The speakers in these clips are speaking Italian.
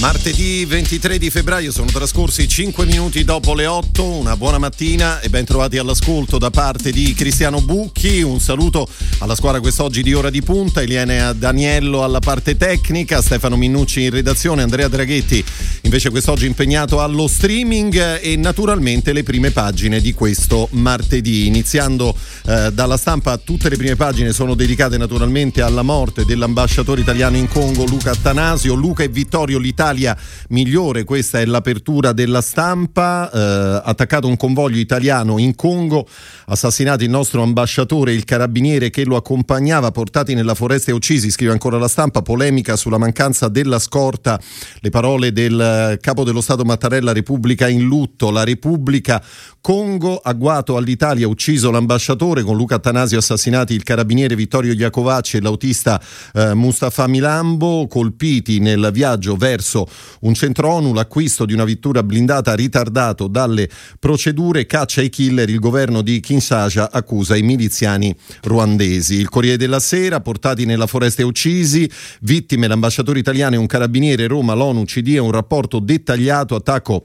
Martedì 23 di febbraio sono trascorsi 5 minuti dopo le 8, una buona mattina e ben trovati all'ascolto da parte di Cristiano Bucchi, un saluto alla squadra quest'oggi di Ora di Punta, Eliene Daniello alla parte tecnica, Stefano Minnucci in redazione, Andrea Draghetti invece quest'oggi impegnato allo streaming e naturalmente le prime pagine di questo martedì, iniziando eh, dalla stampa tutte le prime pagine sono dedicate naturalmente alla morte dell'ambasciatore italiano in Congo Luca Attanasio, Luca e Vittorio l'Italia l'Italia migliore, questa è l'apertura della stampa, eh, attaccato un convoglio italiano in Congo, assassinati il nostro ambasciatore, il carabiniere che lo accompagnava, portati nella foresta e uccisi, scrive ancora la stampa, polemica sulla mancanza della scorta, le parole del capo dello Stato Mattarella, Repubblica in lutto, la Repubblica Congo, agguato all'Italia, ucciso l'ambasciatore, con Luca Attanasio assassinati il carabiniere Vittorio Iacovacci e l'autista eh, Mustafa Milambo, colpiti nel viaggio verso permesso un centro ONU, l'acquisto di una vettura blindata ritardato dalle procedure, caccia ai killer, il governo di Kinshasa accusa i miliziani ruandesi. Il Corriere della Sera, portati nella foresta e uccisi, vittime l'ambasciatore italiano e un carabiniere Roma, l'ONU ci dia un rapporto dettagliato, attacco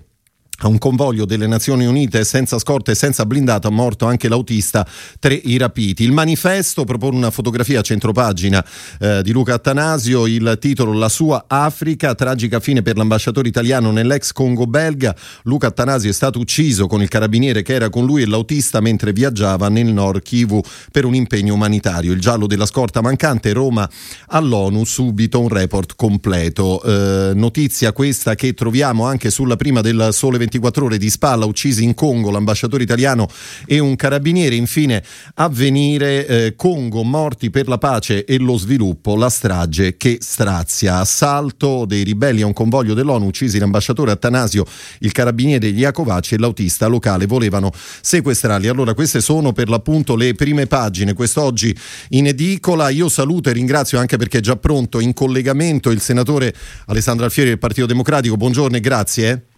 a un convoglio delle Nazioni Unite senza scorta e senza blindato, morto anche l'autista, tre i rapiti. Il manifesto propone una fotografia a centropagina eh, di Luca Attanasio, il titolo La sua Africa, tragica fine per l'ambasciatore italiano nell'ex Congo belga. Luca Attanasio è stato ucciso con il carabiniere che era con lui e l'autista mentre viaggiava nel Nord Kivu per un impegno umanitario. Il giallo della scorta mancante, Roma all'ONU, subito un report completo. Eh, notizia questa che troviamo anche sulla prima del Sole 24 ore di spalla, uccisi in Congo l'ambasciatore italiano e un carabiniere. Infine, avvenire eh, Congo, morti per la pace e lo sviluppo, la strage che strazia. Assalto dei ribelli a un convoglio dell'ONU, uccisi l'ambasciatore Attanasio, il carabiniere Iacovacci e l'autista locale volevano sequestrarli. Allora, queste sono per l'appunto le prime pagine. Quest'oggi in edicola. Io saluto e ringrazio anche perché è già pronto in collegamento il senatore Alessandro Alfieri del Partito Democratico. Buongiorno e grazie.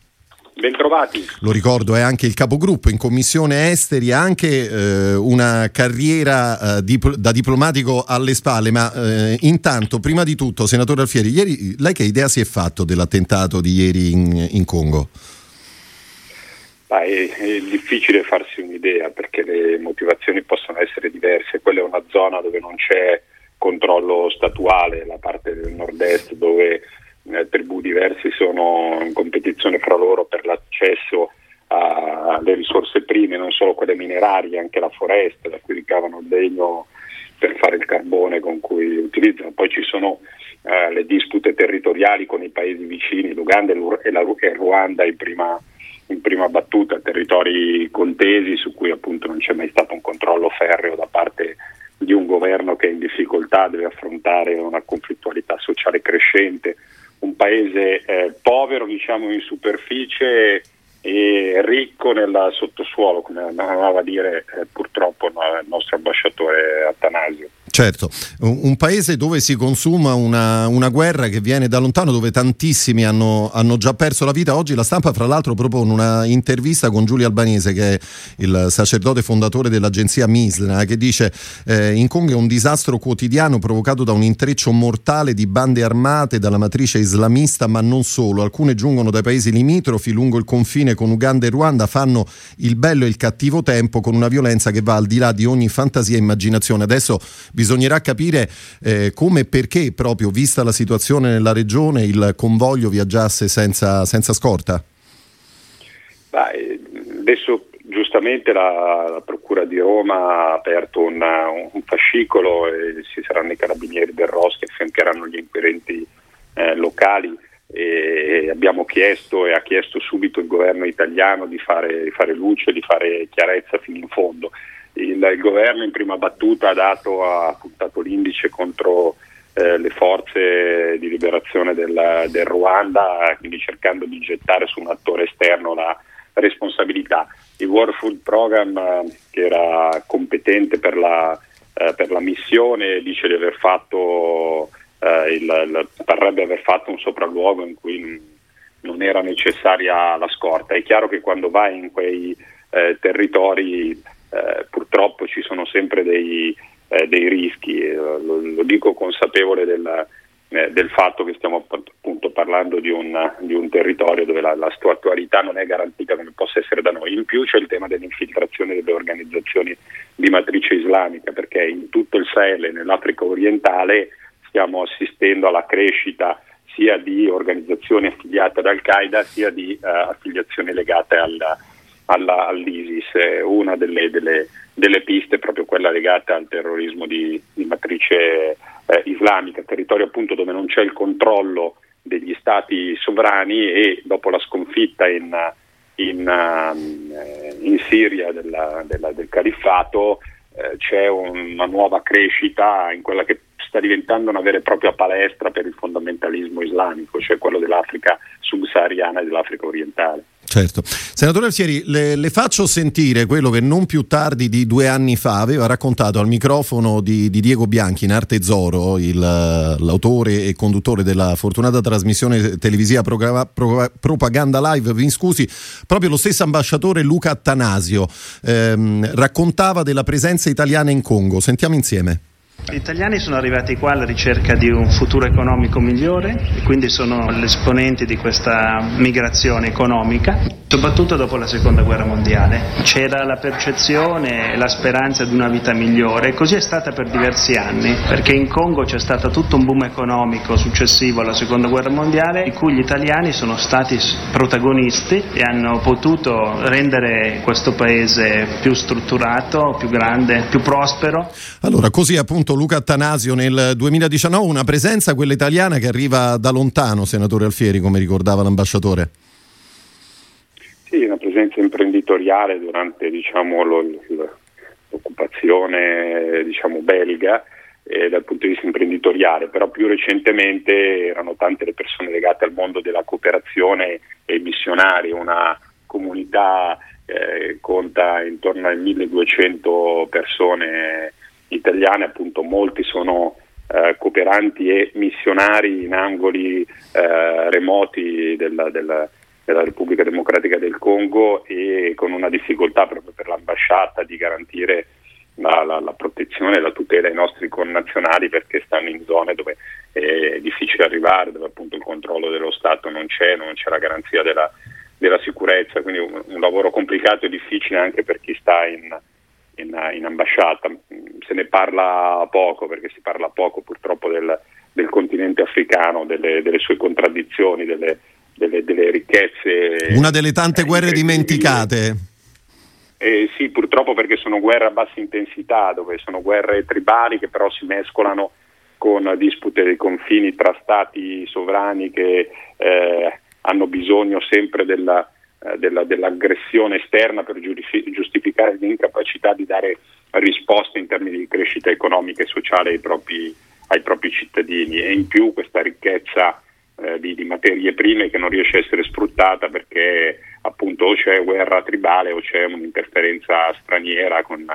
Bentrovati. Lo ricordo, è anche il capogruppo in commissione esteri, ha anche eh, una carriera eh, dip- da diplomatico alle spalle, ma eh, intanto, prima di tutto, senatore Alfieri, ieri, lei che idea si è fatto dell'attentato di ieri in, in Congo? Beh, è, è, difficile farsi un'idea perché le motivazioni possono essere diverse, quella è una zona dove non c'è controllo statuale, la parte del nord-est dove diverse sono in competizione fra loro per l'accesso alle risorse prime, non solo quelle minerarie, anche la foresta da cui ricavano il legno per fare il carbone con cui utilizzano. Poi ci sono eh, le dispute territoriali con i paesi vicini, l'Uganda e, la, e Ruanda in prima, in prima, battuta, territori contesi su cui appunto non c'è mai stato un controllo ferreo da parte di un governo che è in difficoltà, deve affrontare una conflittualità sociale crescente un paese eh, povero diciamo, in superficie e ricco nel sottosuolo, come amava dire eh, purtroppo il nostro ambasciatore Attanasio. Certo, un paese dove si consuma una, una, guerra che viene da lontano, dove tantissimi hanno, hanno, già perso la vita. Oggi la stampa, fra l'altro, propone una intervista con Giulio Albanese, che è il sacerdote fondatore dell'agenzia Misna, che dice eh, in Congo è un disastro quotidiano provocato da un intreccio mortale di bande armate dalla matrice islamista, ma non solo. Alcune giungono dai paesi limitrofi lungo il confine con Uganda e Ruanda, fanno il bello e il cattivo tempo con una violenza che va al di là di ogni fantasia e immaginazione. Adesso bisogna bisognerà capire eh, come e perché, proprio vista la situazione nella regione, il convoglio viaggiasse senza, senza scorta. Beh, adesso giustamente la, la, Procura di Roma ha aperto una, un, fascicolo e ci saranno i carabinieri del ROS che affiancheranno gli inquirenti eh, locali e abbiamo chiesto e ha chiesto subito il governo italiano di fare, di fare luce, di fare chiarezza fino in fondo il, il governo in prima battuta ha, dato, ha puntato l'indice contro eh, le forze di liberazione del, del, Ruanda, quindi cercando di gettare su un attore esterno la responsabilità. Il World Food Program, eh, che era competente per la, eh, per la missione, dice di aver fatto eh, il, il, parrebbe aver fatto un sopralluogo in cui non era necessaria la scorta. È chiaro che quando vai in quei eh, territori eh, purtroppo ci sono sempre dei, eh, dei rischi, lo, lo, dico consapevole del, eh, del, fatto che stiamo appunto parlando di un, di un territorio dove la, la statualità non è garantita come possa essere da noi. In più c'è il tema dell'infiltrazione delle organizzazioni di matrice islamica, perché in tutto il Sahel e nell'Africa orientale stiamo assistendo alla crescita sia di organizzazioni affiliate ad Al-Qaeda sia di uh, affiliazioni legate alla, alla, all'ISIS. Una delle, delle, delle, piste è proprio quella legata al terrorismo di, di matrice eh, islamica, territorio appunto dove non c'è il controllo degli stati sovrani e dopo la sconfitta in, in, uh, in Siria della, della, del califfato eh, c'è una nuova crescita in quella che sta diventando una vera e propria palestra per il fondamentalismo islamico, cioè quello dell'Africa subsahariana e dell'Africa orientale. Certo. Senatore Alfieri, le, le, faccio sentire quello che non più tardi di due anni fa aveva raccontato al microfono di, di Diego Bianchi in Arte Zoro, il, l'autore e conduttore della fortunata trasmissione televisiva Pro, Pro, Propaganda Live, vi scusi, proprio lo stesso ambasciatore Luca Attanasio ehm, raccontava della presenza italiana in Congo. Sentiamo insieme. Gli italiani sono arrivati qua alla ricerca di un futuro economico migliore e quindi sono gli esponenti di questa migrazione economica, soprattutto dopo la seconda guerra mondiale. C'era la percezione e la speranza di una vita migliore e così è stata per diversi anni, perché in Congo c'è stato tutto un boom economico successivo alla seconda guerra mondiale di cui gli italiani sono stati protagonisti e hanno potuto rendere questo paese più strutturato, più grande, più prospero. Allora, così appunto Luca Attanasio nel 2019, una presenza, quella italiana, che arriva da lontano, senatore Alfieri, come ricordava l'ambasciatore. Sì, una presenza imprenditoriale durante diciamo, lo, l'occupazione diciamo, belga eh, dal punto di vista imprenditoriale, però più recentemente erano tante le persone legate al mondo della cooperazione e missionari, una comunità eh, conta intorno ai 1200 persone italiane, appunto molti sono eh, cooperanti e missionari in angoli eh, remoti della, della, della, Repubblica Democratica del Congo e con una difficoltà proprio per l'ambasciata di garantire la, la, la protezione e la tutela ai nostri connazionali perché stanno in zone dove è difficile arrivare, dove appunto il controllo dello Stato non c'è, non c'è la garanzia della, della sicurezza, quindi un, un lavoro complicato e difficile anche per chi sta in, in, in, ambasciata. Se ne parla poco perché si parla poco purtroppo del, del continente africano, delle, delle sue contraddizioni, delle, delle, delle, ricchezze. Una delle tante eh, guerre dimenticate. Eh, sì, purtroppo perché sono guerre a bassa intensità, dove sono guerre tribali che però si mescolano con dispute dei confini tra stati sovrani che eh, hanno bisogno sempre della, eh, della, dell'aggressione esterna per giustificare l'incapacità di dare risposte in termini di crescita economica e sociale ai propri, ai propri cittadini. E in più questa ricchezza eh, di, di, materie prime che non riesce a essere sfruttata perché appunto o c'è guerra tribale o c'è un'interferenza straniera con,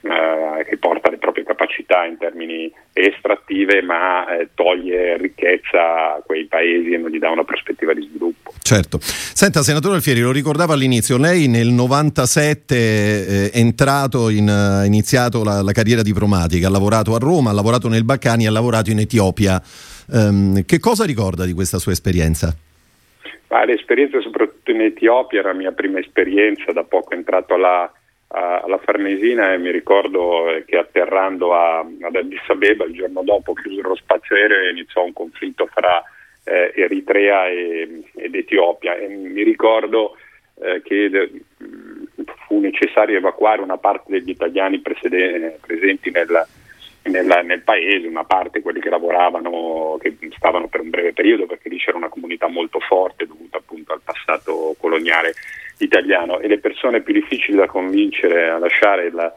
eh, che porta le proprie capacità in termini estrattive ma eh, toglie ricchezza a quei paesi e non gli dà una prospettiva di sviluppo. Certo. Senta, senatore Alfieri, lo ricordavo all'inizio, lei nel 97 eh, è entrato in, ha iniziato la, la, carriera diplomatica, ha lavorato a Roma, ha lavorato nel Balcani, ha lavorato in Etiopia. Um, che cosa ricorda di questa sua esperienza? Ah, l'esperienza soprattutto in Etiopia era la mia prima esperienza, da poco entrato alla alla Farnesina e mi ricordo che atterrando a, ad Addis Abeba il giorno dopo chiusero lo spazio aereo e iniziò un conflitto fra eh, Eritrea e, ed Etiopia. E mi ricordo eh, che de, fu necessario evacuare una parte degli italiani presede, presenti nel, nel, nel, paese, una parte quelli che lavoravano, che stavano per un breve periodo perché lì c'era una comunità molto forte dovuta appunto al passato coloniale italiano. E le persone più difficili da convincere a lasciare la,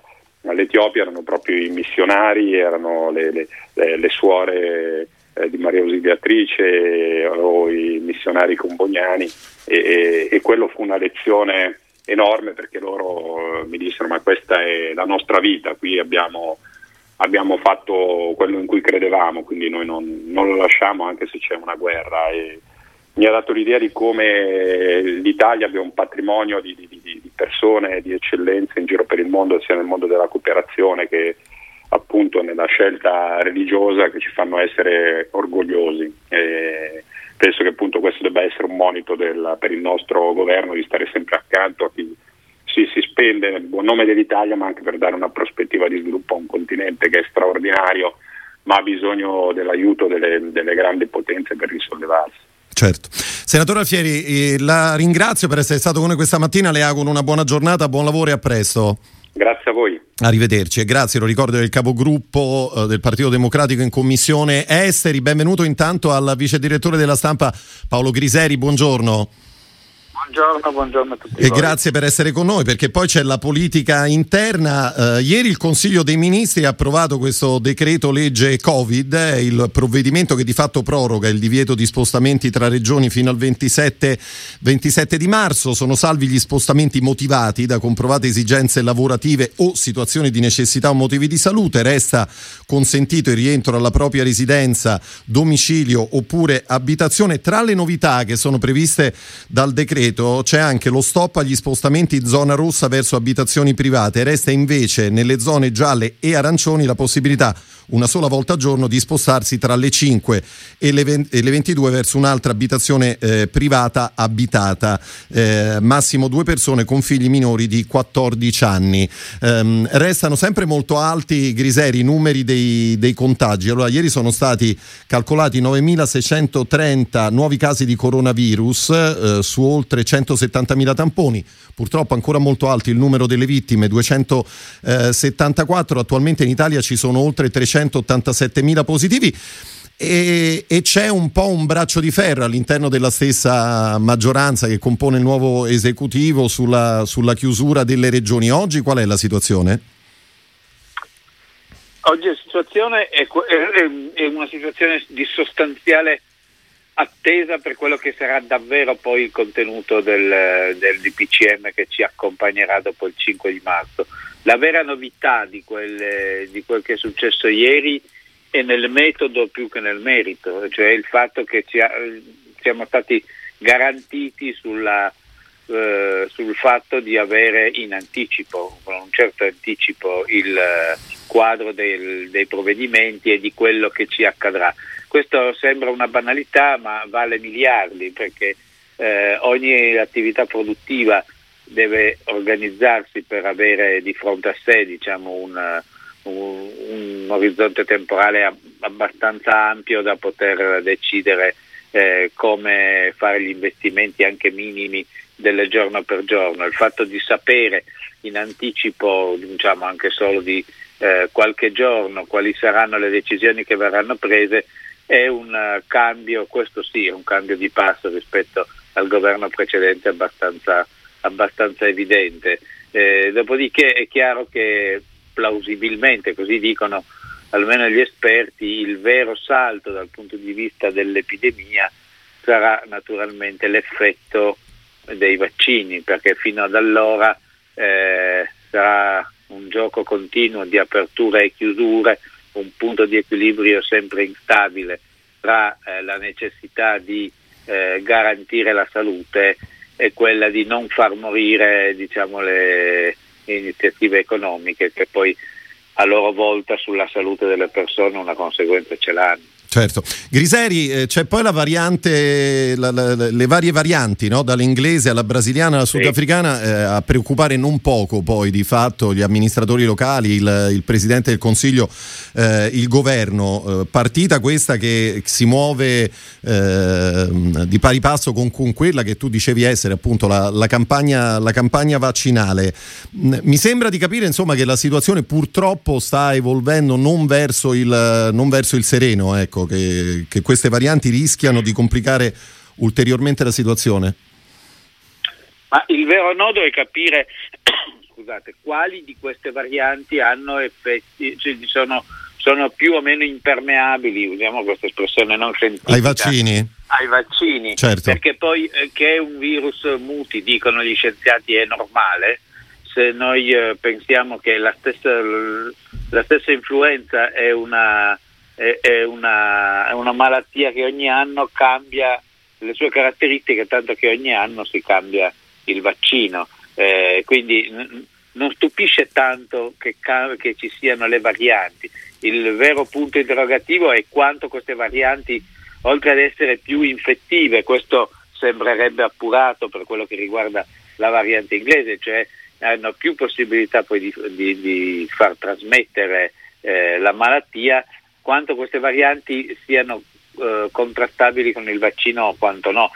l'Etiopia erano proprio i missionari, erano le, le, le, le suore eh, di Maria Ausiliatrice o i missionari combognani e, e, e, quello fu una lezione enorme perché loro eh, mi dissero ma questa è la nostra vita, qui abbiamo abbiamo fatto quello in cui credevamo, quindi noi non, non lo lasciamo anche se c'è una guerra. E mi ha dato l'idea di come l'Italia abbia un patrimonio di, di, di persone di eccellenza in giro per il mondo, sia nel mondo della cooperazione che appunto nella scelta religiosa che ci fanno essere orgogliosi. E penso che appunto questo debba essere un monito del, per il nostro governo di stare sempre accanto a chi si, si spende nel buon nome dell'Italia ma anche per dare una prospettiva di sviluppo a un continente che è straordinario ma ha bisogno dell'aiuto delle, delle grandi potenze per risollevarsi. Certo. Senatore Alfieri, eh, la ringrazio per essere stato con noi questa mattina, le auguro una buona giornata, buon lavoro e a presto. Grazie a voi. Arrivederci e grazie, lo ricordo del capogruppo eh, del Partito Democratico in Commissione Esteri. Benvenuto intanto al vice direttore della stampa Paolo Griseri, buongiorno. Buongiorno, buongiorno, a tutti. E voi. grazie per essere con noi perché poi c'è la politica interna. Eh, ieri il Consiglio dei Ministri ha approvato questo decreto legge Covid, eh, il provvedimento che di fatto proroga il divieto di spostamenti tra regioni fino al 27, 27 di marzo. Sono salvi gli spostamenti motivati da comprovate esigenze lavorative o situazioni di necessità o motivi di salute. Resta consentito il rientro alla propria residenza, domicilio oppure abitazione. Tra le novità che sono previste dal decreto c'è anche lo stop agli spostamenti in zona rossa verso abitazioni private. Resta invece nelle zone gialle e arancioni la possibilità una sola volta al giorno di spostarsi tra le 5 e le, 20, e le 22 verso un'altra abitazione eh, privata abitata, eh, massimo due persone con figli minori di 14 anni. Um, restano sempre molto alti, Griseri, i numeri dei, dei contagi. Allora, ieri sono stati calcolati 9.630 nuovi casi di coronavirus eh, su oltre 170.000 tamponi, purtroppo ancora molto alto il numero delle vittime, 274, attualmente in Italia ci sono oltre 387 mila positivi. E, e, c'è un po' un braccio di ferro all'interno della stessa maggioranza che compone il nuovo esecutivo sulla, sulla chiusura delle regioni. Oggi qual è la situazione? Oggi la situazione è, è, è una situazione di sostanziale attesa per quello che sarà davvero poi il contenuto del, del DPCM che ci accompagnerà dopo il 5 di marzo. La vera novità di quel, di quel che è successo ieri è nel metodo più che nel merito, cioè il fatto che ci ha, siamo stati garantiti sulla, eh, sul fatto di avere in anticipo, con un certo anticipo, il quadro del, dei provvedimenti e di quello che ci accadrà. Questo sembra una banalità ma vale miliardi perché eh, ogni attività produttiva deve organizzarsi per avere di fronte a sé diciamo, un, un, un, orizzonte temporale abbastanza ampio da poter decidere eh, come fare gli investimenti anche minimi del giorno per giorno. Il fatto di sapere in anticipo, diciamo anche solo di eh, qualche giorno, quali saranno le decisioni che verranno prese è un uh, cambio, questo sì, è un cambio di passo rispetto al governo precedente abbastanza, abbastanza evidente. Eh, dopodiché è chiaro che plausibilmente, così dicono almeno gli esperti, il vero salto dal punto di vista dell'epidemia sarà naturalmente l'effetto dei vaccini, perché fino ad allora eh, sarà un gioco continuo di aperture e chiusure un punto di equilibrio sempre instabile tra eh, la necessità di eh, garantire la salute e quella di non far morire diciamo, le iniziative economiche che poi a loro volta sulla salute delle persone una conseguenza ce l'hanno. Certo. Griseri, eh, c'è poi la variante, la, la, le varie varianti, no? dall'inglese alla brasiliana alla sudafricana, eh, a preoccupare non poco poi di fatto gli amministratori locali, il, il Presidente del Consiglio, eh, il governo. Eh, partita questa che si muove ehm, di pari passo con, con, quella che tu dicevi essere appunto la, la, campagna, la campagna vaccinale. Mi sembra di capire insomma che la situazione purtroppo sta evolvendo non verso il, non verso il sereno. Ecco che, che queste varianti rischiano di complicare ulteriormente la situazione? Ma il vero nodo è capire scusate, quali di queste varianti hanno effetti, cioè sono, sono, più o meno impermeabili, usiamo questa espressione non scientifica. Ai vaccini? Ai vaccini, certo. perché poi eh, che un virus muti, dicono gli scienziati, è normale. Se noi eh, pensiamo che la stessa la stessa influenza è una, è, una, è una malattia che ogni anno cambia le sue caratteristiche, tanto che ogni anno si cambia il vaccino. Eh, quindi n- non stupisce tanto che, che, ci siano le varianti. Il vero punto interrogativo è quanto queste varianti, oltre ad essere più infettive, questo sembrerebbe appurato per quello che riguarda la variante inglese, cioè hanno più possibilità poi di, di, di far trasmettere eh, la malattia, quanto queste varianti siano eh, contrastabili con il vaccino o quanto no.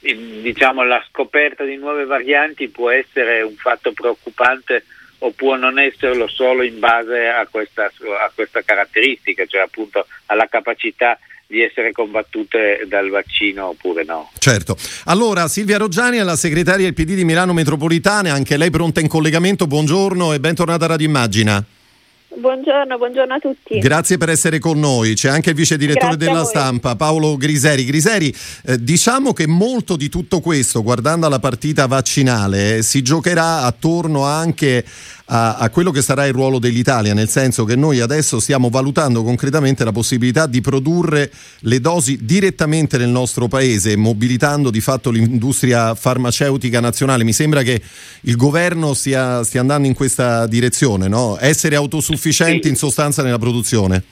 diciamo, la scoperta di nuove varianti può essere un fatto preoccupante o può non esserlo solo in base a questa, a questa caratteristica, cioè appunto alla capacità di essere combattute dal vaccino oppure no. Certo. Allora, Silvia Roggiani è la segretaria del PD di Milano Metropolitana, anche lei pronta in collegamento, buongiorno e bentornata a Radio Immagina. Buongiorno, buongiorno, a tutti. Grazie per essere con noi. C'è anche il vice direttore Grazie della stampa, Paolo Griseri. Griseri, eh, diciamo che molto di tutto questo, guardando alla partita vaccinale, si giocherà attorno anche a, a, quello che sarà il ruolo dell'Italia, nel senso che noi adesso stiamo valutando concretamente la possibilità di produrre le dosi direttamente nel nostro paese, mobilitando di fatto l'industria farmaceutica nazionale. Mi sembra che il governo stia, stia andando in questa direzione, no? essere autosufficienti in sostanza nella produzione.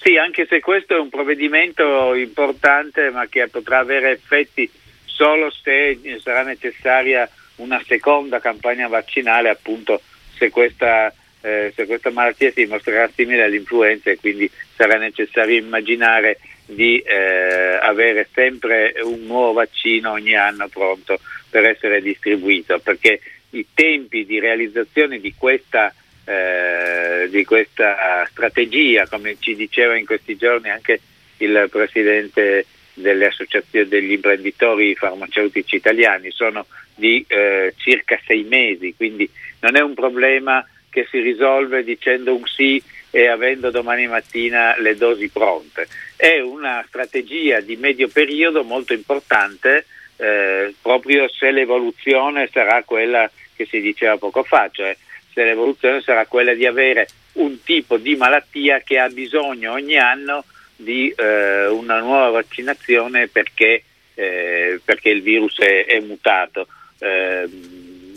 Sì, anche se questo è un provvedimento importante ma che potrà avere effetti solo se sarà necessaria una seconda campagna vaccinale appunto se questa, eh, se questa malattia si dimostrerà simile all'influenza e quindi sarà necessario immaginare di eh, avere sempre un nuovo vaccino ogni anno pronto per essere distribuito perché i tempi di realizzazione di questa, eh, di questa strategia come ci diceva in questi giorni anche il presidente delle associazioni degli imprenditori farmaceutici italiani sono di eh, circa sei mesi, quindi non è un problema che si risolve dicendo un sì e avendo domani mattina le dosi pronte. È una strategia di medio periodo molto importante eh, proprio se l'evoluzione sarà quella che si diceva poco fa, cioè se l'evoluzione sarà quella di avere un tipo di malattia che ha bisogno ogni anno di eh, una nuova vaccinazione perché, eh, perché il virus è, è mutato. Eh,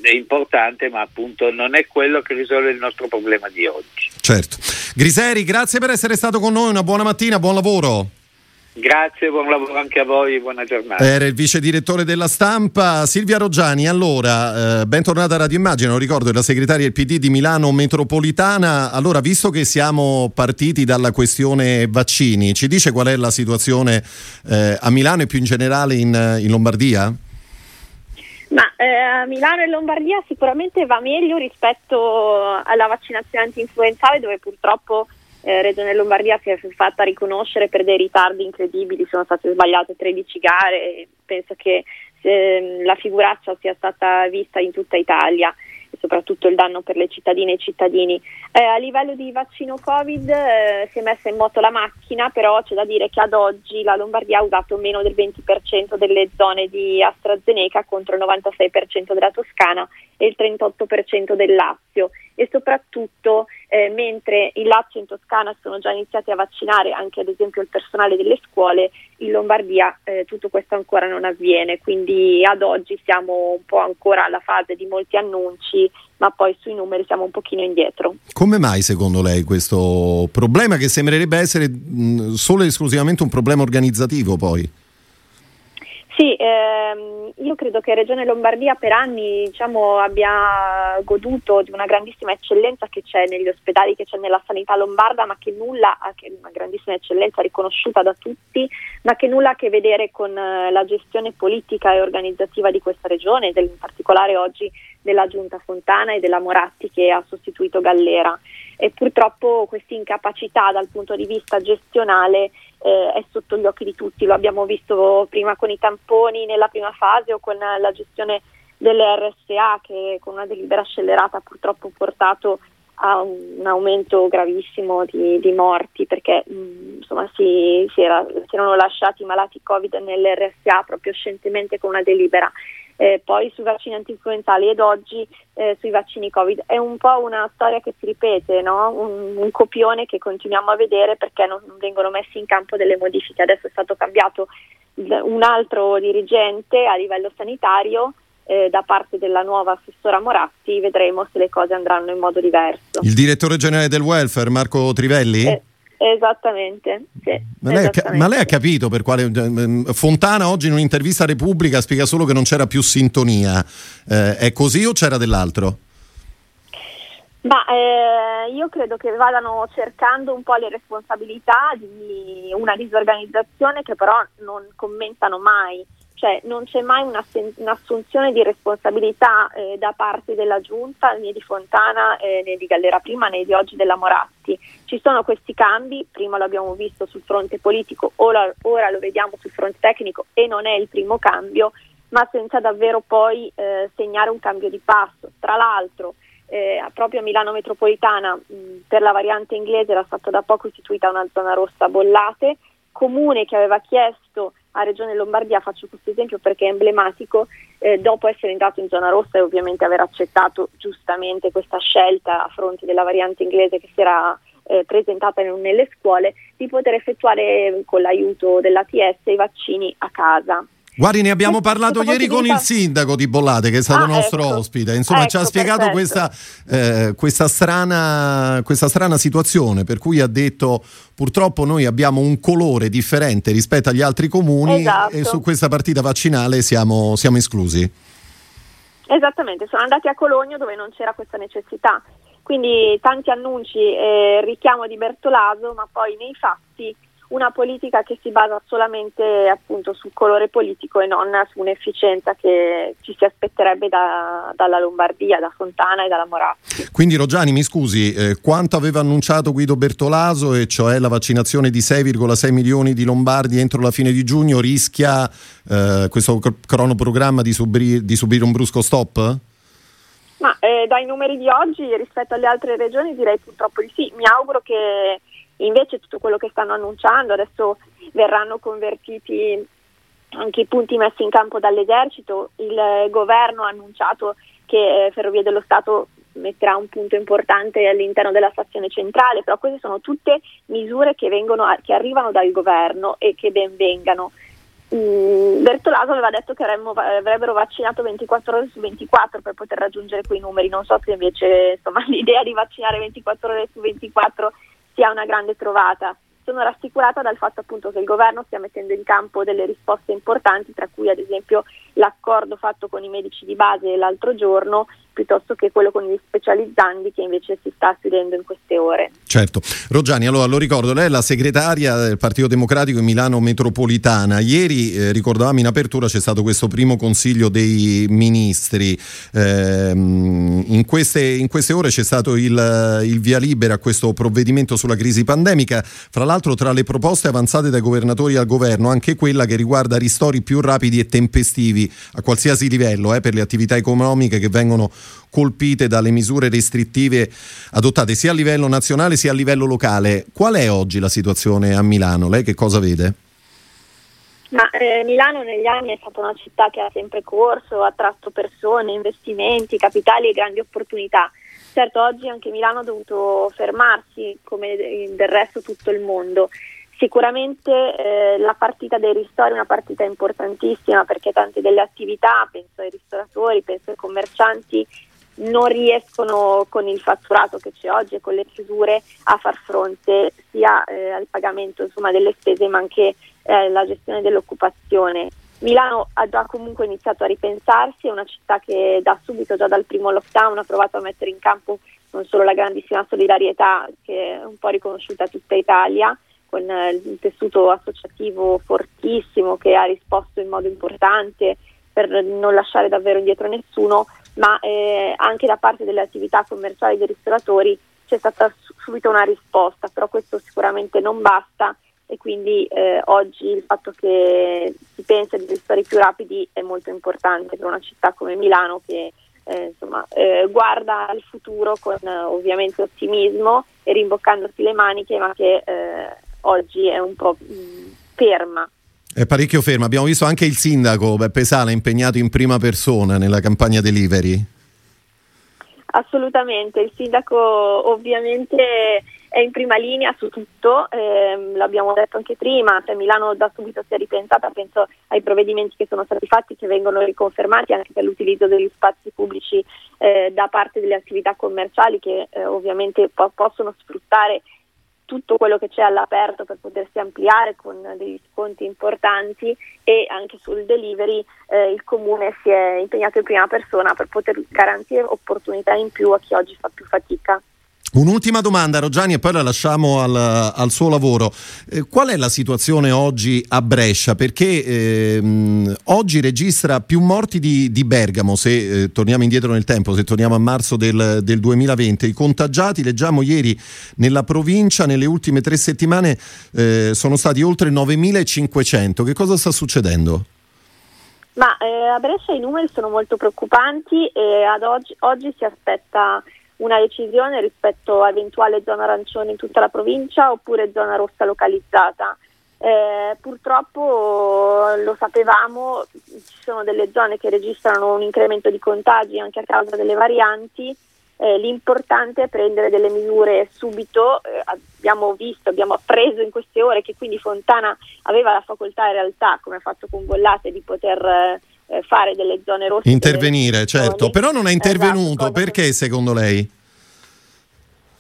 è importante, ma appunto non è quello che risolve il nostro problema di oggi. Certo. Griseri, grazie per essere stato con noi, una buona mattina, buon lavoro. Grazie, buon lavoro anche a voi, buona giornata. Era il vice direttore della stampa Silvia Roggiani. Allora, eh, bentornata a Radio Immagine, lo ricordo, è la segretaria del PD di Milano Metropolitana. Allora, visto che siamo partiti dalla questione vaccini, ci dice qual è la situazione eh, a Milano e più in generale in, in Lombardia? Ma eh, Milano e Lombardia sicuramente va meglio rispetto alla vaccinazione anti-influenzale dove purtroppo eh, Regione Lombardia si è fatta riconoscere per dei ritardi incredibili, sono state sbagliate 13 gare penso che eh, la figuraccia sia stata vista in tutta Italia e soprattutto il danno per le cittadine e i cittadini. Eh, a livello di vaccino Covid eh, si è messa in moto la macchina, però c'è da dire che ad oggi la Lombardia ha usato meno del 20% delle zone di AstraZeneca contro il 96% della Toscana e il 38% del Lazio e soprattutto eh, mentre in Lazio e in Toscana sono già iniziati a vaccinare anche ad esempio il personale delle scuole, in Lombardia eh, tutto questo ancora non avviene, quindi ad oggi siamo un po' ancora alla fase di molti annunci, ma poi sui numeri siamo un pochino indietro. Come mai secondo lei questo problema che sembrerebbe essere mh, solo e esclusivamente un problema organizzativo poi? Sì, ehm, io credo che Regione Lombardia per anni diciamo, abbia goduto di una grandissima eccellenza che c'è negli ospedali, che c'è nella sanità lombarda, ma che nulla, che è una grandissima eccellenza riconosciuta da tutti, ma che nulla a che vedere con eh, la gestione politica e organizzativa di questa regione, del, in particolare oggi della Giunta Fontana e della Moratti che ha sostituito Gallera. E purtroppo questa incapacità dal punto di vista gestionale eh, è sotto gli occhi di tutti, lo abbiamo visto prima con i tamponi nella prima fase o con la gestione delle RSA che con una delibera scellerata ha purtroppo portato a un aumento gravissimo di, di morti perché mh, mm, insomma, si, si, era, si, erano lasciati i malati Covid nelle RSA proprio scientemente con una delibera eh, poi sui vaccini antinfluenzali ed oggi eh, sui vaccini Covid. È un po' una storia che si ripete, no? un, un, copione che continuiamo a vedere perché non, non, vengono messi in campo delle modifiche. Adesso è stato cambiato un altro dirigente a livello sanitario. Eh, da parte della nuova assessora Moratti vedremo se le cose andranno in modo diverso. Il direttore generale del welfare Marco Trivelli? Eh, Esattamente, sì, ma, lei esattamente. Ha, ma, lei ha, capito per quale Fontana oggi in un'intervista a Repubblica spiega solo che non c'era più sintonia. Eh, è così o c'era dell'altro? Ma eh, io credo che vadano cercando un po' le responsabilità di una disorganizzazione che però non commentano mai cioè non c'è mai un'assunzione di responsabilità eh, da parte della giunta né di Fontana eh, né di Gallera prima né di oggi della Moratti. Ci sono questi cambi, prima lo abbiamo visto sul fronte politico, ora, ora lo vediamo sul fronte tecnico e non è il primo cambio, ma senza davvero poi eh, segnare un cambio di passo. Tra l'altro, eh, proprio a Milano Metropolitana mh, per la variante inglese era stata da poco istituita una zona rossa bollate, comune che aveva chiesto a Regione Lombardia, faccio questo esempio perché è emblematico, eh, dopo essere entrato in zona rossa e ovviamente aver accettato giustamente questa scelta a fronte della variante inglese che si era eh, presentata nelle scuole, di poter effettuare con l'aiuto dell'ATS i vaccini a casa. Guardi, ne abbiamo parlato ieri con il sindaco di Bollate, che è stato ah, nostro ecco. ospite. Insomma, ecco, ci ha spiegato questa, eh, questa, strana, questa, strana, situazione, per cui ha detto purtroppo noi abbiamo un colore differente rispetto agli altri comuni esatto. e su questa partita vaccinale siamo, siamo esclusi. Esattamente, sono andati a Cologno dove non c'era questa necessità. Quindi tanti annunci e richiamo di Bertolaso, ma poi nei fatti una politica che si basa solamente appunto sul colore politico e non su un'efficienza che ci si aspetterebbe da, dalla Lombardia, da Fontana e dalla Moratti. Quindi Rogiani, mi scusi, eh, quanto aveva annunciato Guido Bertolaso, e cioè la vaccinazione di 6,6 milioni di lombardi entro la fine di giugno, rischia eh, questo cronoprogramma di, subri- di subire un brusco stop? Ma eh, dai numeri di oggi rispetto alle altre regioni direi purtroppo di sì. Mi auguro che Invece tutto quello che stanno annunciando, adesso verranno convertiti anche i punti messi in campo dall'esercito, il governo ha annunciato che eh, Ferrovie dello Stato metterà un punto importante all'interno della stazione centrale, però queste sono tutte misure che, a, che arrivano dal governo e che ben vengano. Mm, Bertolaso aveva detto che avremmo, avrebbero vaccinato 24 ore su 24 per poter raggiungere quei numeri, non so se invece insomma, l'idea di vaccinare 24 ore su 24 sia una grande trovata. Sono rassicurata dal fatto appunto che il governo stia mettendo in campo delle risposte importanti, tra cui ad esempio l'accordo fatto con i medici di base l'altro giorno piuttosto che quello con gli specializzanti che invece si sta chiudendo in queste ore. Certo. Rogiani, allora lo ricordo, lei è la segretaria del Partito Democratico in Milano Metropolitana. Ieri, eh, ricordavamo in apertura, c'è stato questo primo consiglio dei ministri. Eh, in, queste, in, queste, ore c'è stato il, il via libera a questo provvedimento sulla crisi pandemica. Fra l'altro tra le proposte avanzate dai governatori al governo, anche quella che riguarda ristori più rapidi e tempestivi a qualsiasi livello eh, per le attività economiche che vengono colpite dalle misure restrittive adottate sia a livello nazionale sia a livello locale. Qual è oggi la situazione a Milano? Lei che cosa vede? Ma, eh, Milano negli anni è stata una città che ha sempre corso, ha attratto persone, investimenti, capitali e grandi opportunità. Certo, oggi anche Milano ha dovuto fermarsi, come del resto tutto il mondo. Sicuramente eh, la partita dei ristori è una partita importantissima perché tante delle attività, penso ai ristoratori, penso ai commercianti, non riescono con il fatturato che c'è oggi e con le chiusure a far fronte sia eh, al pagamento insomma, delle spese ma anche eh, alla gestione dell'occupazione. Milano ha già comunque iniziato a ripensarsi, è una città che da subito, già dal primo lockdown, ha provato a mettere in campo non solo la grandissima solidarietà che è un po' riconosciuta a tutta Italia, con eh, un tessuto associativo fortissimo che ha risposto in modo importante per non lasciare davvero indietro nessuno, ma eh, anche da parte delle attività commerciali dei ristoratori c'è stata subito una risposta, però questo sicuramente non basta e quindi eh, oggi il fatto che si pensa di ristori più rapidi è molto importante per una città come Milano che eh, insomma, eh, guarda al futuro con ovviamente ottimismo e rimboccandosi le maniche, ma che eh, oggi è un po' ferma. È parecchio fermo. Abbiamo visto anche il sindaco Beppe Sala impegnato in prima persona nella campagna delivery. Assolutamente, il sindaco ovviamente è in prima linea su tutto, ehm, l'abbiamo detto anche prima, cioè Milano da subito si è ripensata, penso ai provvedimenti che sono stati fatti, che vengono riconfermati anche per l'utilizzo degli spazi pubblici eh, da parte delle attività commerciali che eh, ovviamente po- possono sfruttare tutto quello che c'è all'aperto per potersi ampliare con degli sconti importanti e anche sul delivery eh, il comune si è impegnato in prima persona per poter garantire opportunità in più a chi oggi fa più fatica. Un'ultima domanda, Rogiani, e poi la lasciamo al, al suo lavoro. Eh, qual è la situazione oggi a Brescia? Perché ehm, oggi registra più morti di, di Bergamo, se eh, torniamo indietro nel tempo, se torniamo a marzo del, del, 2020. I contagiati, leggiamo ieri, nella provincia, nelle ultime tre settimane, eh, sono stati oltre 9.500. Che cosa sta succedendo? Ma eh, a Brescia i numeri sono molto preoccupanti e ad oggi, oggi si aspetta una decisione rispetto a eventuale zona arancione in tutta la provincia oppure zona rossa localizzata. Eh, purtroppo lo sapevamo, ci sono delle zone che registrano un incremento di contagi anche a causa delle varianti. Eh, l'importante è prendere delle misure subito. Eh, abbiamo visto, abbiamo appreso in queste ore che quindi Fontana aveva la facoltà in realtà, come ha fatto con Bollate, di poter eh, fare delle zone rosse. Intervenire, certo, zone. però non è intervenuto, esatto, perché secondo lei?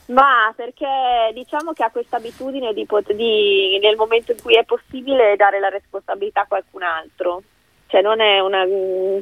Ma perché diciamo che ha questa abitudine di, pot- di, nel momento in cui è possibile dare la responsabilità a qualcun altro. Cioè non è una, mh,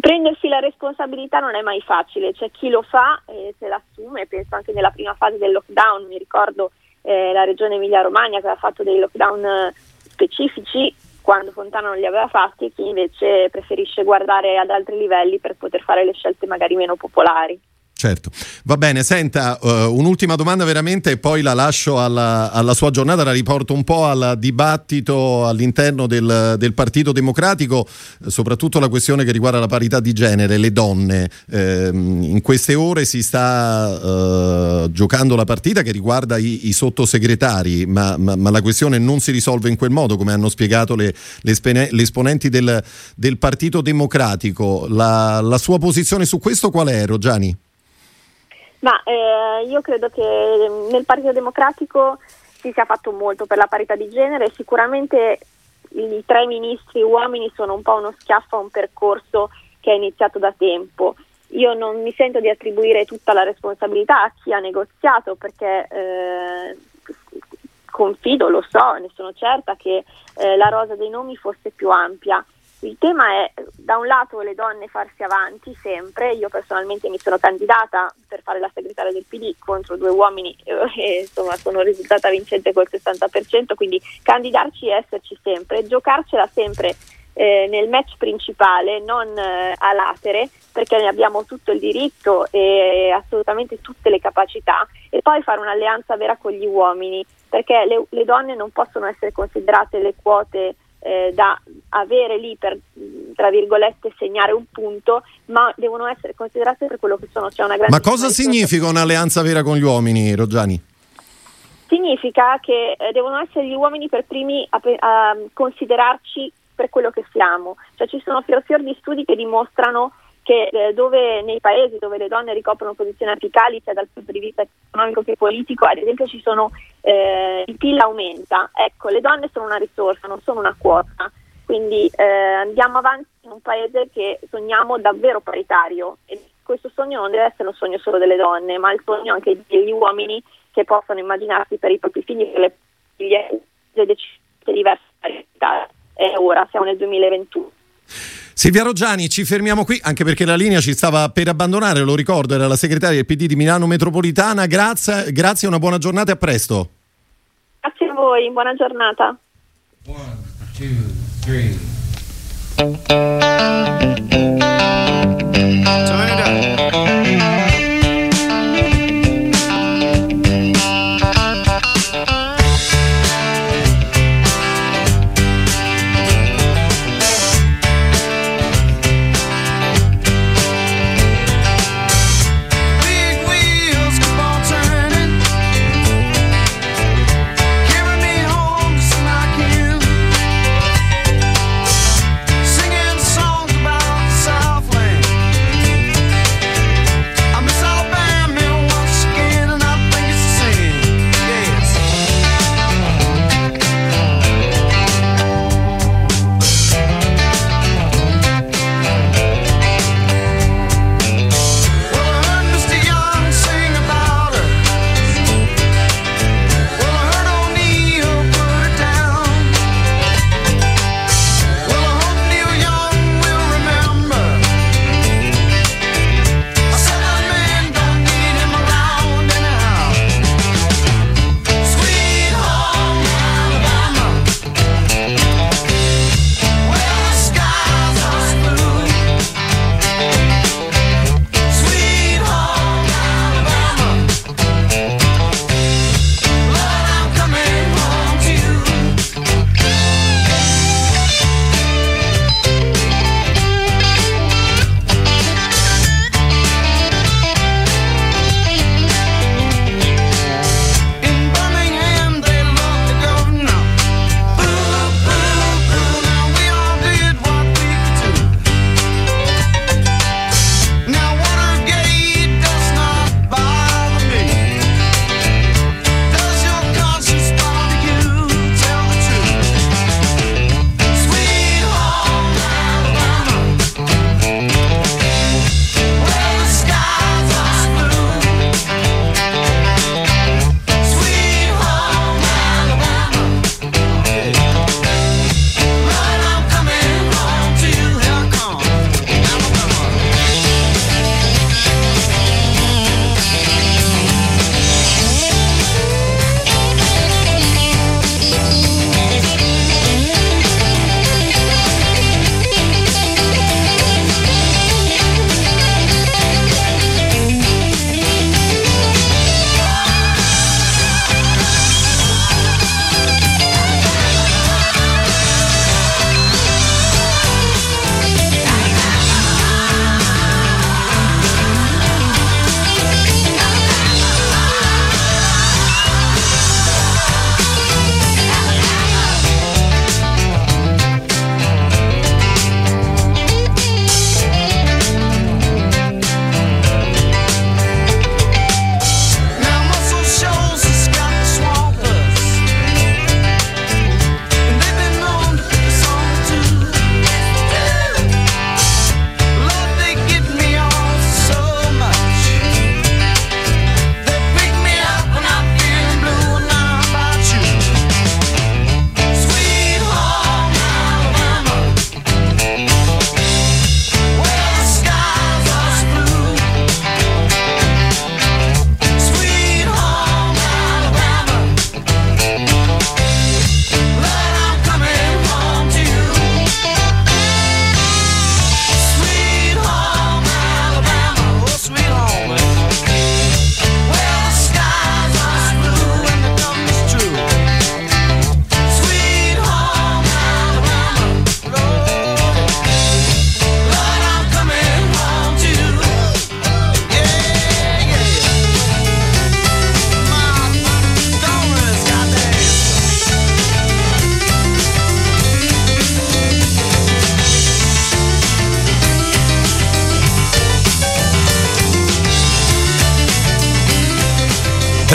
prendersi la responsabilità non è mai facile, c'è chi lo fa e se l'assume, penso anche nella prima fase del lockdown, mi ricordo eh, la regione Emilia-Romagna che aveva fatto dei lockdown eh, specifici quando Fontana non li aveva fatti e chi invece preferisce guardare ad altri livelli per poter fare le scelte magari meno popolari. Certo, va bene, senta, uh, un'ultima domanda veramente e poi la lascio alla, alla, sua giornata, la riporto un po' al dibattito all'interno del, del, Partito Democratico, soprattutto la questione che riguarda la parità di genere, le donne. Eh, in queste ore si sta uh, giocando la partita che riguarda i, i sottosegretari, ma, ma, ma, la questione non si risolve in quel modo, come hanno spiegato le, le, spene, le esponenti del, del, Partito Democratico. La, la sua posizione su questo qual è, Rogiani? Ma eh, io credo che nel Partito Democratico si sia fatto molto per la parità di genere, sicuramente i tre ministri uomini sono un po' uno schiaffo a un percorso che è iniziato da tempo. Io non mi sento di attribuire tutta la responsabilità a chi ha negoziato perché eh, confido, lo so, ne sono certa che eh, la rosa dei nomi fosse più ampia. Il tema è da un lato le donne farsi avanti sempre, io personalmente mi sono candidata per fare la segretaria del PD contro due uomini e insomma sono risultata vincente col 60%, quindi candidarci e esserci sempre, giocarcela sempre eh, nel match principale, non eh, a latere, perché ne abbiamo tutto il diritto e assolutamente tutte le capacità, e poi fare un'alleanza vera con gli uomini, perché le, le donne non possono essere considerate le quote eh, da avere lì per, tra virgolette, segnare un punto, ma devono essere considerate per quello che sono. Cioè una grande ma cosa significa un'alleanza vera con gli uomini, Roggiani? Significa che eh, devono essere gli uomini per primi a, a, considerarci per quello che siamo. Cioè ci sono fior fior di studi che dimostrano che eh, dove nei paesi dove le donne ricoprono posizioni apicali, sia dal punto di vista economico che politico, ad esempio ci sono, eh, il PIL aumenta, ecco, le donne sono una risorsa, non sono una quota, quindi eh, andiamo avanti in un paese che sogniamo davvero paritario e questo sogno non deve essere un sogno solo delle donne, ma il sogno anche degli uomini che possono immaginarsi per i propri figli, per le figlie, diverse parità. Ora siamo nel 2021. Silvia Roggiani, ci fermiamo qui anche perché la linea ci stava per abbandonare, lo ricordo, era la segretaria del PD di Milano Metropolitana. Grazie, grazie una buona giornata e a presto. Grazie a voi, buona giornata. One, two,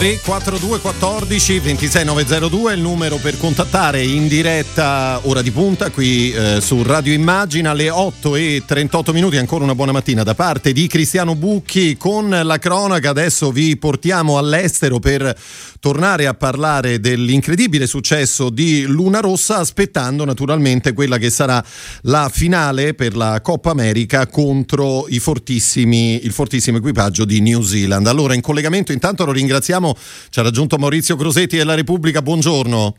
342 14 26 902 è il numero per contattare in diretta ora di punta qui eh, su Radio Immagina alle 8 e 38 minuti ancora una buona mattina da parte di Cristiano Bucchi. Con la cronaca adesso vi portiamo all'estero per tornare a parlare dell'incredibile successo di Luna Rossa aspettando naturalmente quella che sarà la finale per la Coppa America contro il fortissimo equipaggio di New Zealand. Allora in collegamento intanto lo ringraziamo ci ha raggiunto Maurizio Crosetti della Repubblica, buongiorno.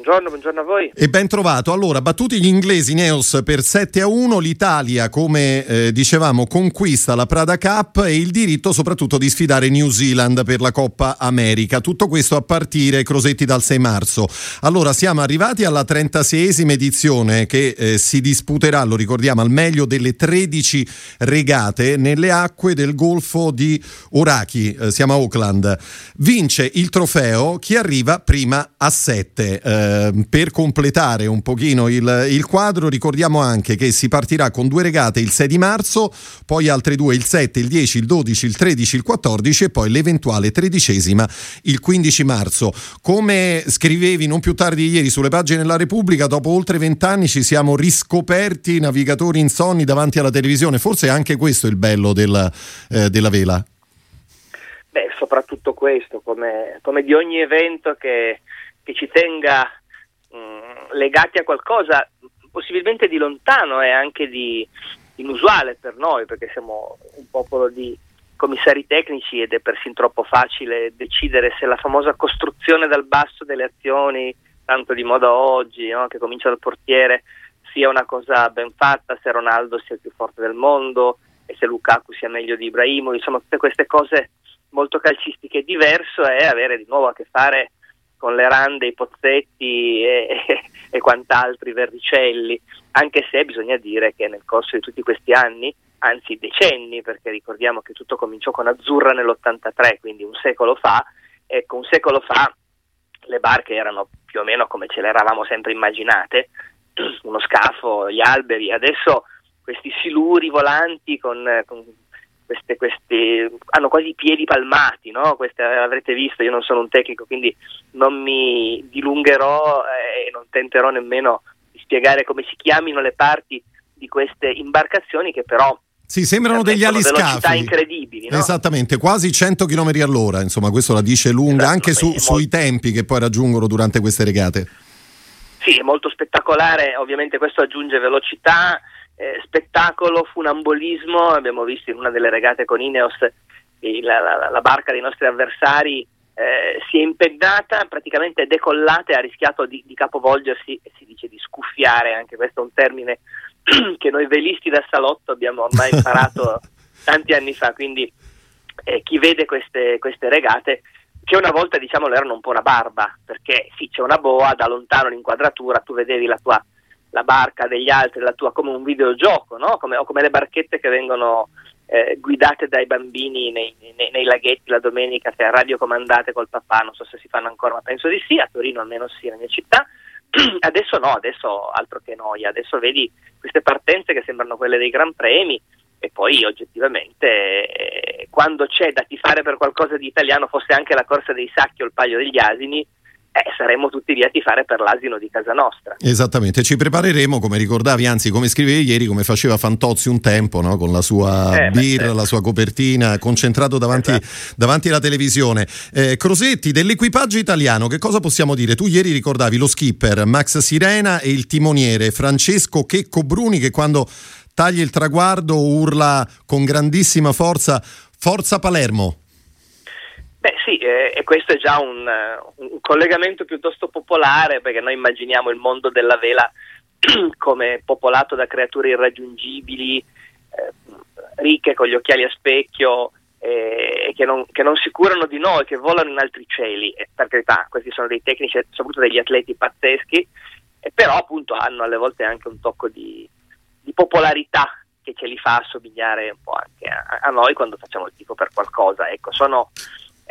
Buongiorno, buongiorno, a voi. E ben trovato. Allora, battuti gli inglesi Neos per 7 a 1, l'Italia, come eh, dicevamo, conquista la Prada Cup e il diritto soprattutto di sfidare New Zealand per la Coppa America. Tutto questo a partire, Crosetti, dal 6 marzo. Allora, siamo arrivati alla 36esima edizione che eh, si disputerà, lo ricordiamo, al meglio delle 13 regate nelle acque del Golfo di Oraki. Eh, siamo a Auckland. Vince il trofeo chi arriva prima a 7 Ehm, per completare un pochino il, il, quadro ricordiamo anche che si partirà con due regate il 6 di marzo, poi altre due il 7, il 10, il 12, il 13, il 14 e poi l'eventuale tredicesima il 15 marzo. Come scrivevi non più tardi ieri sulle pagine della Repubblica, dopo oltre vent'anni ci siamo riscoperti navigatori insonni davanti alla televisione, forse anche questo è il bello della, eh, della vela. Beh, soprattutto questo, come, come di ogni evento che che ci tenga mh, mm, legati a qualcosa possibilmente di lontano e anche di inusuale per noi, perché siamo un popolo di commissari tecnici ed è persino troppo facile decidere se la famosa costruzione dal basso delle azioni, tanto di moda oggi, no? che comincia dal portiere, sia una cosa ben fatta, se Ronaldo sia il più forte del mondo e se Lukaku sia meglio di Ibrahimo, insomma tutte queste cose molto calcistiche. Diverso è avere di nuovo a che fare con le rande, i pozzetti e, e, e quant'altri verricelli, anche se bisogna dire che nel corso di tutti questi anni, anzi decenni, perché ricordiamo che tutto cominciò con Azzurra nell'83, quindi un secolo fa, ecco, un secolo fa le barche erano più o meno come ce le eravamo sempre immaginate, uno scafo, gli alberi, adesso questi siluri volanti con, con queste, queste, hanno quasi i piedi palmati, no? queste avrete visto, io non sono un tecnico, quindi non mi dilungherò eh, e non tenterò nemmeno di spiegare come si chiamino le parti di queste imbarcazioni che però sì, sembrano degli aliscafi. incredibili. No? Esattamente, quasi 100 km all'ora, insomma, questo la dice lunga, esatto, anche su, sui tempi che poi raggiungono durante queste regate. Sì, è molto spettacolare, ovviamente questo aggiunge velocità, eh, spettacolo, funambolismo, abbiamo visto in una delle regate con Ineos la, la, la barca dei nostri avversari eh, si è impennata, praticamente decollata e ha rischiato di, di capovolgersi e si dice di scuffiare, anche questo è un termine che noi velisti da salotto abbiamo ormai imparato tanti anni fa, quindi eh, chi vede queste, queste regate che una volta diciamo erano un po' una barba, perché sì c'è una boa, da lontano l'inquadratura, tu vedevi la tua la barca degli altri, la tua, come un videogioco, no? come, o come le barchette che vengono eh, guidate dai bambini nei, nei, nei, laghetti la domenica, che radiocomandate col papà, non so se si fanno ancora, ma penso di sì, a Torino almeno sì, nella mia città. adesso no, adesso altro che noia, adesso vedi queste partenze che sembrano quelle dei Gran Premi e poi oggettivamente eh, quando c'è da tifare per qualcosa di italiano, fosse anche la corsa dei sacchi o il paio degli asini, eh, saremmo tutti lì a tifare per l'asino di casa nostra. Esattamente, ci prepareremo, come ricordavi, anzi come scrivevi ieri, come faceva Fantozzi un tempo, no? con la sua eh, birra, certo. la sua copertina, concentrato davanti, esatto. davanti alla televisione. Eh, Crosetti, dell'equipaggio italiano, che cosa possiamo dire? Tu ieri ricordavi lo skipper Max Sirena e il timoniere Francesco Checco Bruni che quando taglia il traguardo urla con grandissima forza Forza Palermo. Beh sì, eh, e questo è già un, un, collegamento piuttosto popolare perché noi immaginiamo il mondo della vela come popolato da creature irraggiungibili, eh, ricche con gli occhiali a specchio eh, che, che, non, si curano di noi, che volano in altri cieli. E per carità, questi sono dei tecnici, soprattutto degli atleti pazzeschi, però appunto hanno alle volte anche un tocco di, di popolarità che ce li fa assomigliare un po' anche a, a noi quando facciamo il tifo per qualcosa. Ecco, sono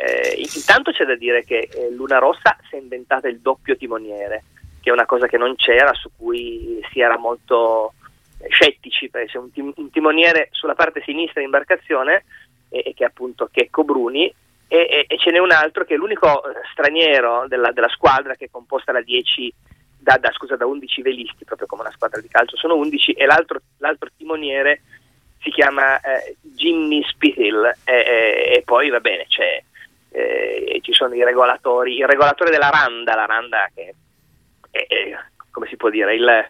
eh, intanto c'è da dire che eh, Luna Rossa si è inventata il doppio timoniere, che è una cosa che non c'era, su cui si era molto eh, scettici, perché c'è un, tim- un, timoniere sulla parte sinistra in imbarcazione e, che è appunto Checco Bruni, e, e, ce n'è un altro che è l'unico straniero della, della squadra che è composta da 10 da, da, scusa, da 11 velisti, proprio come una squadra di calcio, sono 11 e l'altro, l'altro timoniere si chiama eh, Jimmy Spihill e, e, poi va bene, c'è, eh, ci sono i regolatori, il regolatore della Randa, la Randa che è, è come si può dire, il,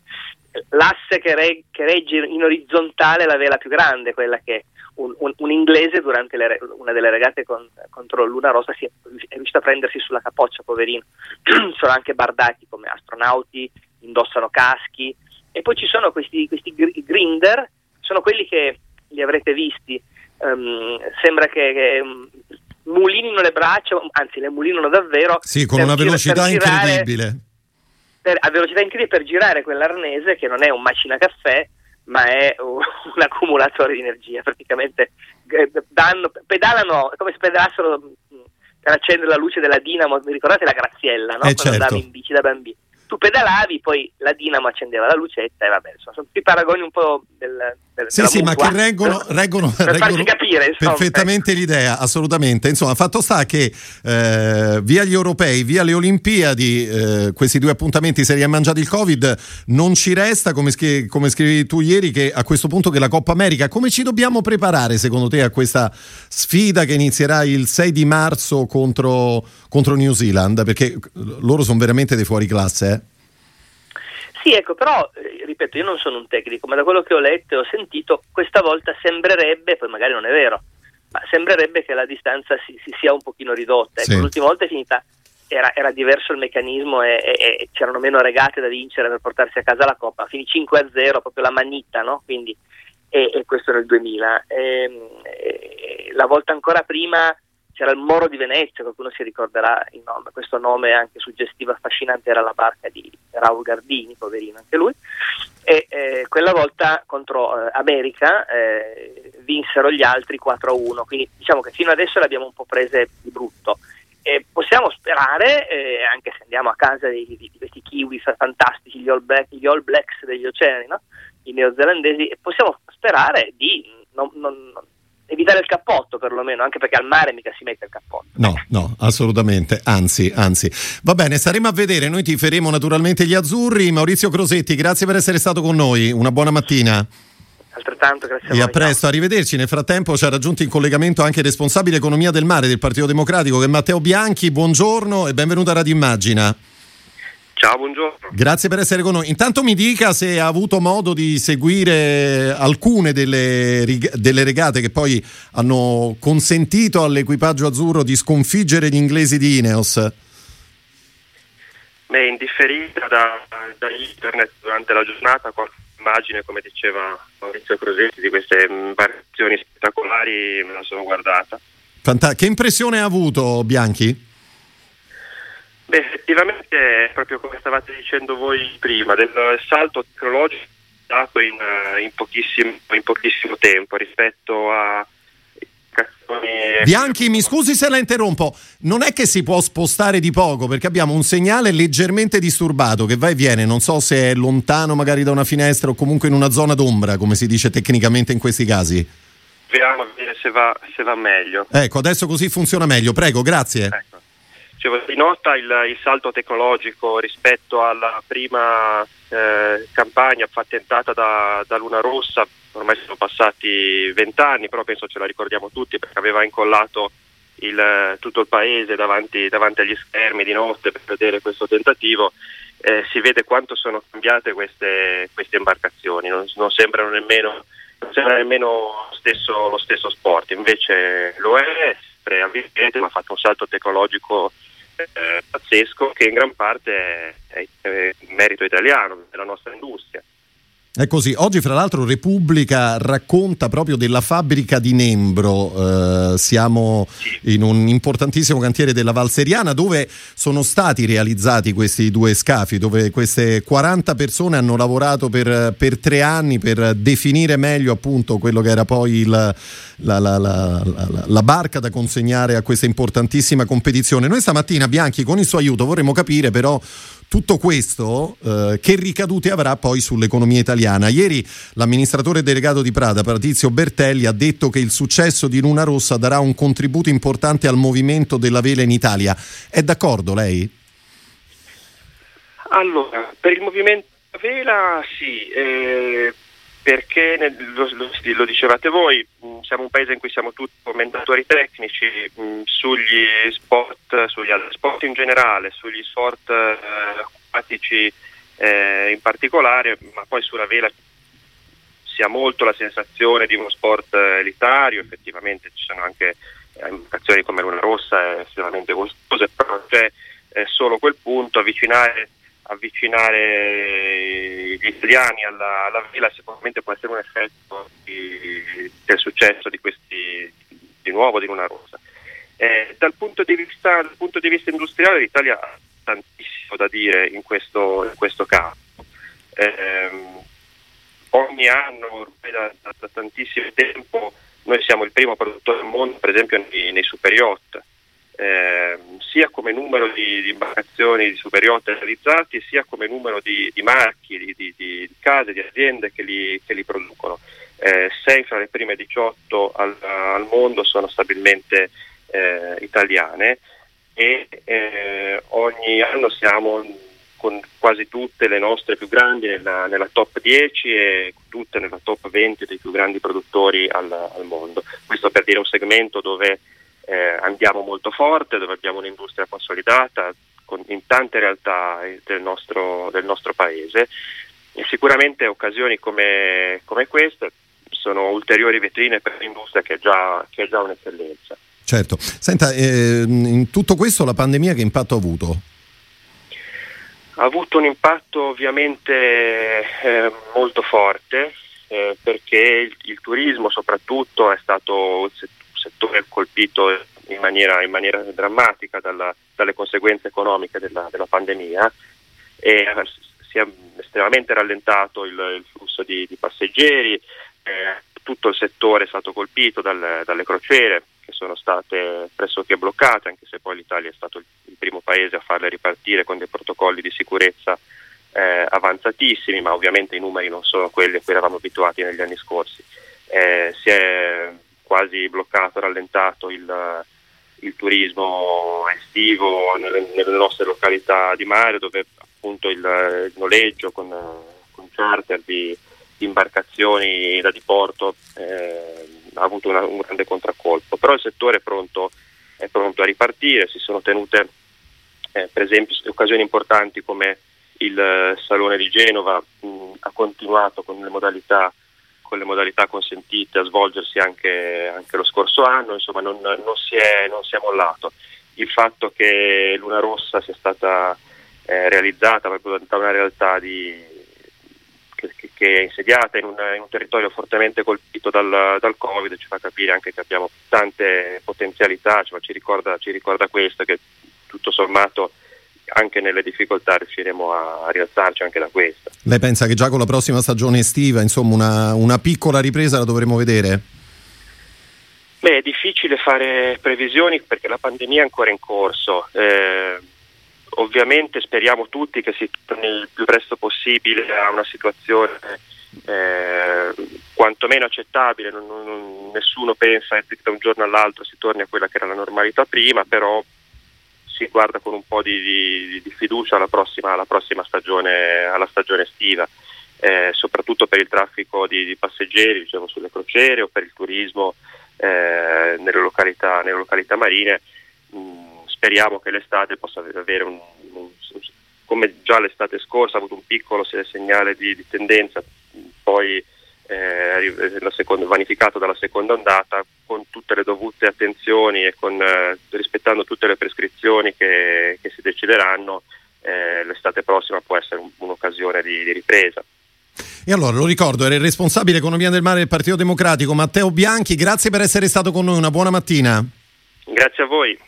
l'asse che, reg, che, regge in orizzontale la vela più grande, quella che un, un, un inglese durante le, una delle regate con, contro Luna Rossa si è, è, riuscito a prendersi sulla capoccia, poverino. sono anche bardati come astronauti, indossano caschi e poi ci sono questi, questi grinder, sono quelli che li avrete visti, um, sembra che, che um, mulinino le braccia, anzi le mulinano davvero. Sì, con una velocità incredibile per, a velocità incredibile per girare quell'arnese che non è un macina caffè ma è un, un accumulatore di energia praticamente danno, pedalano come se pedalassero mm, per accendere la luce della dinamo ricordate la graziella no? Eh, quando certo. andavi in bici da bambino tu pedalavi, poi la dinamo accendeva la lucetta e vabbè, insomma, sono tutti paragoni un po' del, del Sì, sì, ma che reggono, reggono, per reggono capire, insomma, perfettamente ecco. l'idea, assolutamente. Insomma, fatto sta che eh, via gli europei, via le Olimpiadi, eh, questi due appuntamenti se li ha mangiati il Covid, non ci resta, come, scri- come scrivi tu ieri, che a questo punto che la Coppa America, come ci dobbiamo preparare secondo te a questa sfida che inizierà il 6 di marzo contro, contro New Zealand? Perché loro sono veramente dei fuori classe, eh? Sì, ecco, però, eh, ripeto, io non sono un tecnico, ma da quello che ho letto e ho sentito, questa volta sembrerebbe, poi magari non è vero, ma sembrerebbe che la distanza si, si sia un pochino ridotta. Ecco, Sì. L'ultima volta è finita, era, era diverso il meccanismo e, e- e c'erano meno regate da vincere per portarsi a casa la Coppa, finì 5-0, proprio la manita, no? Quindi, e, e questo il 2000. Ehm, la volta ancora prima c'era il Moro di Venezia, qualcuno si ricorderà il nome, questo nome anche suggestivo affascinante era la barca di Raul Gardini, poverino anche lui, e eh, quella volta contro eh, America eh, vinsero gli altri 4-1, quindi diciamo che fino adesso le abbiamo un po' prese di brutto. E possiamo sperare, eh, anche se andiamo a casa di, di- di questi kiwi fantastici, gli All, Black- gli All Blacks degli oceani, no? i neozelandesi, possiamo sperare di non- non- evitare il cappotto perlomeno, anche perché al mare mica si mette il cappotto. No, no, assolutamente, anzi, anzi. Va bene, staremo a vedere, noi tiferemo naturalmente gli azzurri. Maurizio Crosetti, grazie per essere stato con noi, una buona mattina. Altrettanto, grazie a E voi. a presto, arrivederci. Nel frattempo ci ha raggiunto in collegamento anche il responsabile economia del mare del Partito Democratico, che è Matteo Bianchi. Buongiorno e benvenuto a Radio Immagina. Ciao, buongiorno. Grazie per essere con noi. Intanto mi dica se ha avuto modo di seguire alcune delle, rig- delle regate che poi hanno consentito all'equipaggio azzurro di sconfiggere gli inglesi di Ineos. Beh, indifferita da, da internet durante la giornata, qualche immagine, come diceva Maurizio Crosetti, di queste imbarcazioni spettacolari me la sono guardata. Fanta- che impressione ha avuto Bianchi? Beh, effettivamente, proprio come stavate dicendo voi prima, del salto tecnologico dato in, eh, in pochissimo, in pochissimo tempo rispetto a Bianchi, mi scusi se la interrompo, non è che si può spostare di poco perché abbiamo un segnale leggermente disturbato che va e viene, non so se è lontano magari da una finestra o comunque in una zona d'ombra, come si dice tecnicamente in questi casi. Vediamo se va, se va meglio. Ecco, adesso così funziona meglio, prego, grazie. Ecco. Dicevo, si nota il, il salto tecnologico rispetto alla prima eh, campagna patentata da, da Luna Rossa, ormai sono passati vent'anni, però penso ce la ricordiamo tutti perché aveva incollato il- tutto il paese davanti, davanti agli schermi di notte per vedere questo tentativo. Eh, si vede quanto sono cambiate queste, queste imbarcazioni, non, non sembrano nemmeno, non sembra nemmeno stesso, lo stesso sport, invece lo è, ma ha fatto un salto tecnologico eh, pazzesco che in gran parte è, è- è merito italiano, della nostra industria. È così, oggi fra l'altro Repubblica racconta proprio della fabbrica di Nembro, Eh, siamo in un importantissimo cantiere della Valseriana dove sono stati realizzati questi due scafi, dove queste 40 persone hanno lavorato per, per tre anni per definire meglio appunto quello che era poi il, la, la- la- la- la barca da consegnare a questa importantissima competizione. Noi stamattina Bianchi con il suo aiuto vorremmo capire però tutto questo eh, che ricadute avrà poi sull'economia italiana? Ieri l'amministratore delegato di Prada, Patrizio Bertelli, ha detto che il successo di Luna Rossa darà un contributo importante al movimento della vela in Italia. È d'accordo lei? Allora, per il movimento della vela sì. Eh perché lo, lo, lo, dicevate voi, siamo un paese in cui siamo tutti commentatori tecnici mh, mm, sugli sport, sugli sport in generale, sugli sport eh, acquatici eh, in particolare, ma poi sulla vela si ha molto la sensazione di uno sport eh, elitario, effettivamente ci sono anche eh, imbarcazioni come Luna Rossa estremamente costose, però c'è eh, solo quel punto, avvicinare avvicinare gli italiani alla, alla vela sicuramente può essere un effetto di, del successo di questi di nuovo di Luna Rosa. Eh, dal, punto vista, dal, punto di vista, industriale l'Italia ha tantissimo da dire in questo, in questo campo. Eh, ogni anno, ormai da, da, da, tantissimo tempo, noi siamo il primo produttore del mondo, per esempio, nei, nei super eh, sia come numero di, di imbarcazioni superiori realizzati sia come numero di, di marchi, di, di, di, case, di aziende che li, che li producono. Eh, sei fra le prime 18 al, al mondo sono stabilmente eh, italiane e eh, ogni anno siamo con quasi tutte le nostre più grandi nella, nella, top 10 e tutte nella top 20 dei più grandi produttori al, al mondo. Questo per dire un segmento dove eh, andiamo molto forte, dove abbiamo un'industria consolidata con, in tante realtà del nostro, del nostro paese e sicuramente occasioni come, come, queste sono ulteriori vetrine per l'industria che è già, che è già un'eccellenza. Certo, senta, eh, in tutto questo la pandemia che impatto ha avuto? Ha avuto un impatto ovviamente eh, molto forte eh, perché il, il, turismo soprattutto è stato settore colpito in maniera, in maniera drammatica dalla, dalle conseguenze economiche della, della, pandemia e si è estremamente rallentato il, il flusso di, di passeggeri, eh, tutto il settore è stato colpito dal, dalle crociere che sono state pressoché bloccate, anche se poi l'Italia è stato il, il primo paese a farle ripartire con dei protocolli di sicurezza eh, avanzatissimi, ma ovviamente i numeri non sono quelli a cui eravamo abituati negli anni scorsi. Eh, si è quasi bloccato, rallentato il, il turismo estivo nelle, nelle, nostre località di mare dove appunto il, il noleggio con, con charter di, di, imbarcazioni da diporto eh, ha avuto una, un grande contraccolpo, però il settore è pronto, è pronto a ripartire, si sono tenute eh, per esempio occasioni importanti come il Salone di Genova mh, ha continuato con le modalità con le modalità consentite a svolgersi anche, anche lo scorso anno, insomma non, non, si è, non, si è, mollato. Il fatto che Luna Rossa sia stata eh, realizzata proprio da una realtà di, che, che, è insediata in un, in un, territorio fortemente colpito dal, dal, Covid ci fa capire anche che abbiamo tante potenzialità, cioè ci, ricorda, ci ricorda questo che tutto sommato anche nelle difficoltà riusciremo a rialzarci anche da questo. Lei pensa che già con la prossima stagione estiva, insomma, una, una piccola ripresa la dovremo vedere? Beh, è difficile fare previsioni perché la pandemia è ancora in corso. Eh, ovviamente speriamo tutti che si torni il più presto possibile a una situazione eh, quantomeno accettabile. Non, non, nessuno pensa che da un giorno all'altro si torni a quella che era la normalità prima, però si guarda con un po' di, di, di fiducia alla prossima, alla prossima stagione, alla stagione estiva, eh, soprattutto per il traffico di, di passeggeri diciamo, sulle crociere o per il turismo eh, nelle, località, nelle, località, marine. Mm, speriamo che l'estate possa avere un, un, come già l'estate scorsa ha avuto un piccolo segnale di, di tendenza, poi eh, eh seconda, vanificato dalla seconda ondata con tutte le dovute attenzioni e con, eh, rispettando tutte le prescrizioni che, che si decideranno, eh, l'estate prossima può essere un, un'occasione di, di ripresa. E allora lo ricordo, era il responsabile economia del mare del Partito Democratico Matteo Bianchi, grazie per essere stato con noi, una buona mattina. Grazie a voi.